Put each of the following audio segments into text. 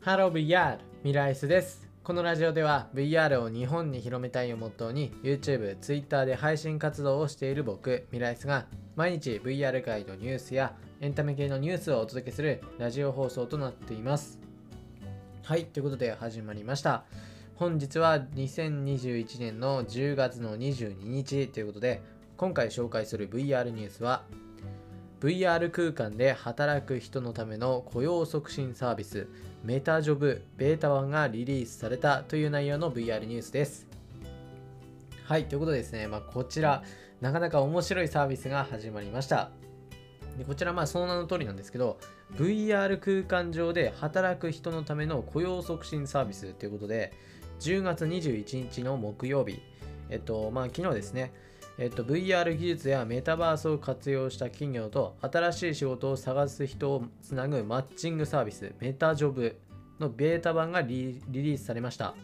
ハロー VR ミライスです。このラジオでは VR を日本に広めたいをモットーに YouTube、Twitter で配信活動をしている僕ミライスが毎日 VR 界のニュースやエンタメ系のニュースをお届けするラジオ放送となっています。はいということで始まりました。本日は2021年の10月の22日ということで今回紹介する VR ニュースは VR 空間で働く人のための雇用促進サービスメタジョブベータ版がリリースされたという内容の VR ニュースです。はい、ということでですね、まあ、こちら、なかなか面白いサービスが始まりました。でこちら、まあ、その名の通りなんですけど、VR 空間上で働く人のための雇用促進サービスということで、10月21日の木曜日、えっと、まあ、昨日ですね、えっと、VR 技術やメタバースを活用した企業と新しい仕事を探す人をつなぐマッチングサービスメタジョブのベータ版がリリースされました。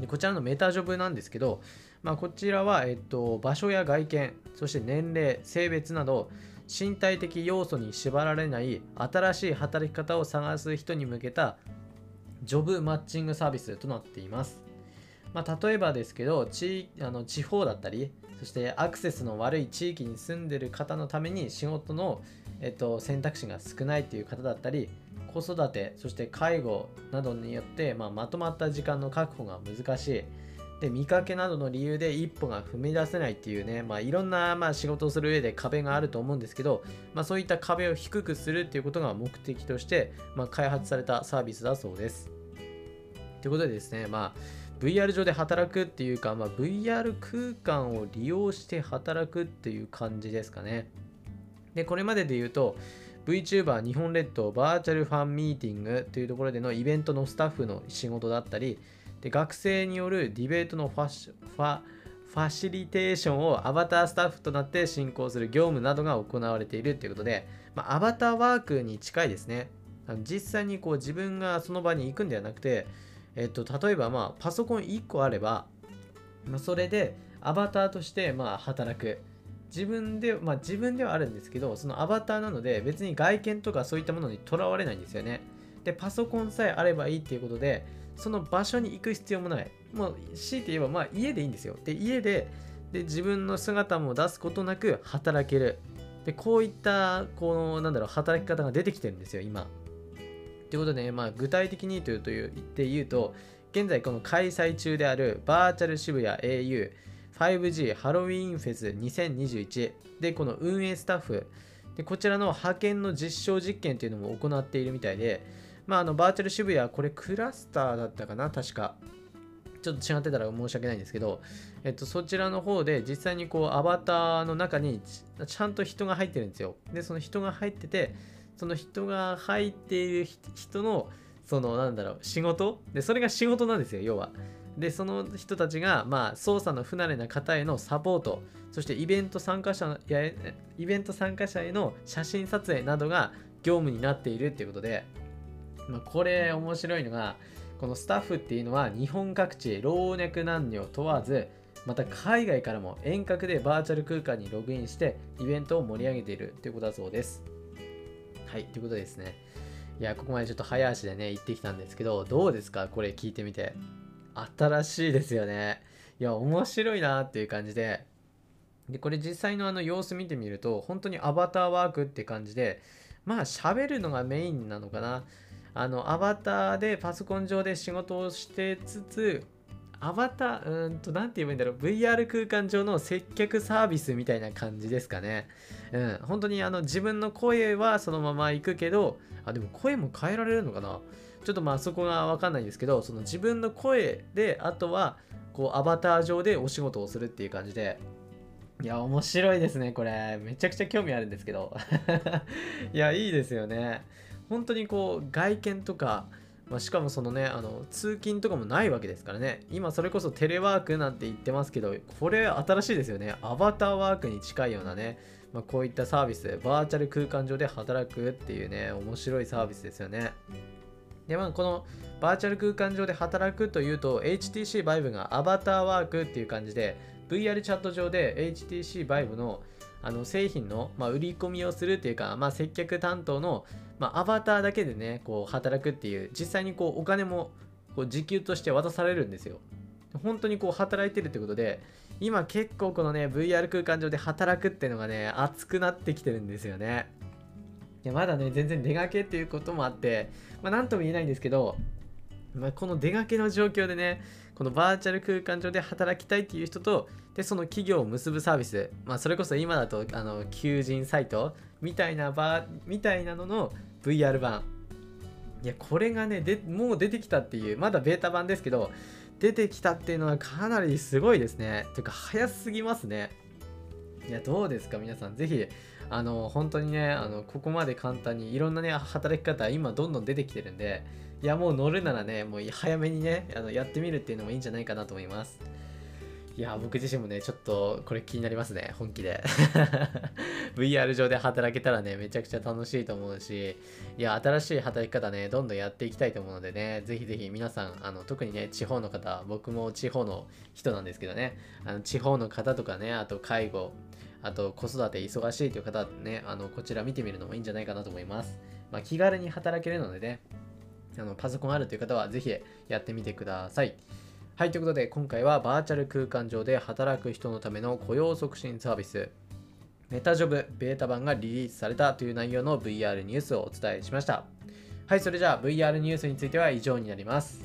でこちらのメタジョブなんですけど、まあ、こちらは、えっと、場所や外見そして年齢性別など身体的要素に縛られない新しい働き方を探す人に向けたジョブマッチングサービスとなっています。まあ、例えばですけど地あの地方だったりそしてアクセスの悪い地域に住んでる方のために仕事の、えっと、選択肢が少ないっていう方だったり子育てそして介護などによって、まあ、まとまった時間の確保が難しいで見かけなどの理由で一歩が踏み出せないっていうね、まあ、いろんな、まあ、仕事をする上で壁があると思うんですけど、まあ、そういった壁を低くするっていうことが目的として、まあ、開発されたサービスだそうです。ということでですね、まあ VR 上で働くっていうか、まあ、VR 空間を利用して働くっていう感じですかね。で、これまでで言うと、VTuber 日本列島バーチャルファンミーティングというところでのイベントのスタッフの仕事だったり、で学生によるディベートのファッファファシリテーションをアバタースタッフとなって進行する業務などが行われているということで、まあ、アバターワークに近いですね。実際にこう自分がその場に行くんではなくて、えっと、例えば、まあ、パソコン1個あれば、まあ、それでアバターとして、まあ、働く。自分で、まあ、自分ではあるんですけど、そのアバターなので、別に外見とかそういったものにとらわれないんですよね。で、パソコンさえあればいいっていうことで、その場所に行く必要もない。もう、強いて言えば、まあ、家でいいんですよ。で、家で、で、自分の姿も出すことなく働ける。で、こういった、こう、なんだろう、働き方が出てきてるんですよ、今。ということで、ね、まあ、具体的にというと言って言うと、現在この開催中であるバーチャル渋谷 au 5G ハロウィンフェス2021でこの運営スタッフでこちらの派遣の実証実験というのも行っているみたいで、まあ、あのバーチャル渋谷これクラスターだったかな確か。ちょっと違ってたら申し訳ないんですけど、えっと、そちらの方で実際にこうアバターの中にちゃんと人が入ってるんですよ。でその人が入っててその人が入っている人のそのなんだろう仕事でそれが仕事なんですよ要は。でその人たちがまあ操作の不慣れな方へのサポートそしてイベント参加者やイベント参加者への写真撮影などが業務になっているっていうことで、まあ、これ面白いのがこのスタッフっていうのは日本各地老若男女問わずまた海外からも遠隔でバーチャル空間にログインしてイベントを盛り上げているということだそうです。はい、ということですね。いや、ここまでちょっと早足でね、行ってきたんですけど、どうですか？これ聞いてみて。新しいですよね。いや、面白いなっていう感じで。で、これ実際のあの様子見てみると、本当にアバターワークって感じで、まあ喋るのがメインなのかな。あの、アバターでパソコン上で仕事をしてつつ、アバター、うんと、なんて言えばいいんだろう、VR 空間上の接客サービスみたいな感じですかね。うん、本当にあの自分の声はそのまま行くけど、あ、でも声も変えられるのかなちょっとまあそこがわかんないんですけど、その自分の声で、あとは、こう、アバター上でお仕事をするっていう感じで、いや、面白いですね、これ。めちゃくちゃ興味あるんですけど。いや、いいですよね。本当にこう、外見とか、まあ、しかもそのねあの通勤とかもないわけですからね。今それこそテレワークなんて言ってますけどこれ新しいですよね。アバターワークに近いようなね、まあ、こういったサービスバーチャル空間上で働くっていうね面白いサービスですよね。でまあこのバーチャル空間上で働くというと HTC Vive がアバターワークっていう感じで VR チャット上で HTC Vive のあの製品の、まあ、売り込みをするっていうか、まあ、接客担当の、まあ、アバターだけでねこう働くっていう実際にこうお金もこう時給として渡されるんですよ。本当にこう働いてるってことで今結構このね VR 空間上で働くっていうのがね熱くなってきてるんですよね。いやまだね全然出がけっていうこともあってまあ何とも言えないんですけど、まあ、この出がけの状況でねこのバーチャル空間上で働きたいっていう人とでその企業を結ぶサービス、まあ、それこそ今だとあの求人サイトみたいなバーみたいなのの VR 版。いやこれがねでもう出てきたっていうまだベータ版ですけど出てきたっていうのはかなりすごいですね。ていうか早すぎますね。いやどうですか皆さん。ぜひあの本当にねあのここまで簡単にいろんなね働き方今どんどん出てきてるんでいやもう乗るならねもう早めにねあのやってみるっていうのもいいんじゃないかなと思います。いや僕自身もねちょっとこれ気になりますね本気で。VR 上で働けたらねめちゃくちゃ楽しいと思うしいや新しい働き方ねどんどんやっていきたいと思うのでねぜひぜひ皆さんあの特にね地方の方僕も地方の人なんですけどねあの地方の方とかねあと介護あと子育て忙しいという方ねあのこちら見てみるのもいいんじゃないかなと思います。まあ、気軽に働けるのでねあのパソコンあるという方はぜひやってみてください。はい、ということで今回はバーチャル空間上で働く人のための雇用促進サービスメタジョブベータ版がリリースされたという内容の VR ニュースをお伝えしました。はい、それじゃあ VR ニュースについては以上になります。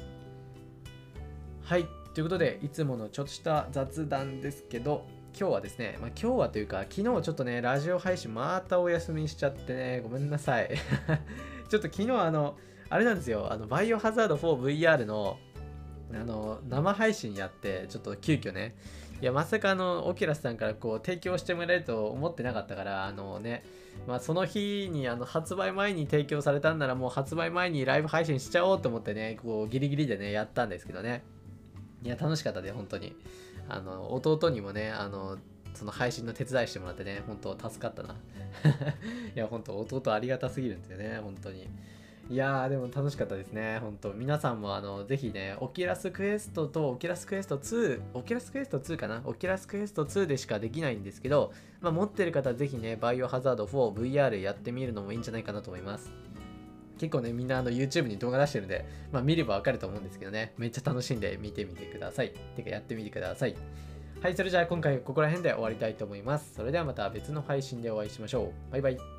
はい、ということでいつものちょっとした雑談ですけど今日はですね、まあ、今日はというか昨日ちょっとねラジオ配信またお休みしちゃってねごめんなさい ちょっと昨日あのあれなんですよ。あのバイオハザード 4VR のあの生配信やってちょっと急遽ね。いやまさかあのオキュラスさんからこう提供してもらえると思ってなかったからあのね。まあその日にあの発売前に提供されたんならもう発売前にライブ配信しちゃおうと思ってねこうギリギリでねやったんですけどね。いや楽しかったで本当に。あの弟にもねあのその配信の手伝いしてもらってね本当助かったな。いや本当弟ありがたすぎるんですよね本当に。いやーでも楽しかったですね、本当皆さんもあのぜひね、オキラスクエストとオキラスクエスト2、オキラスクエスト2かなオキラスクエスト2でしかできないんですけど、まあ、持ってる方ぜひね、バイオハザード 4VR やってみるのもいいんじゃないかなと思います。結構ね、みんなあの YouTube に動画出してるんで、まあ、見ればわかると思うんですけどね、めっちゃ楽しんで見てみてください。てかやってみてください。はい、それじゃあ今回ここら辺で終わりたいと思います。それではまた別の配信でお会いしましょう。バイバイ。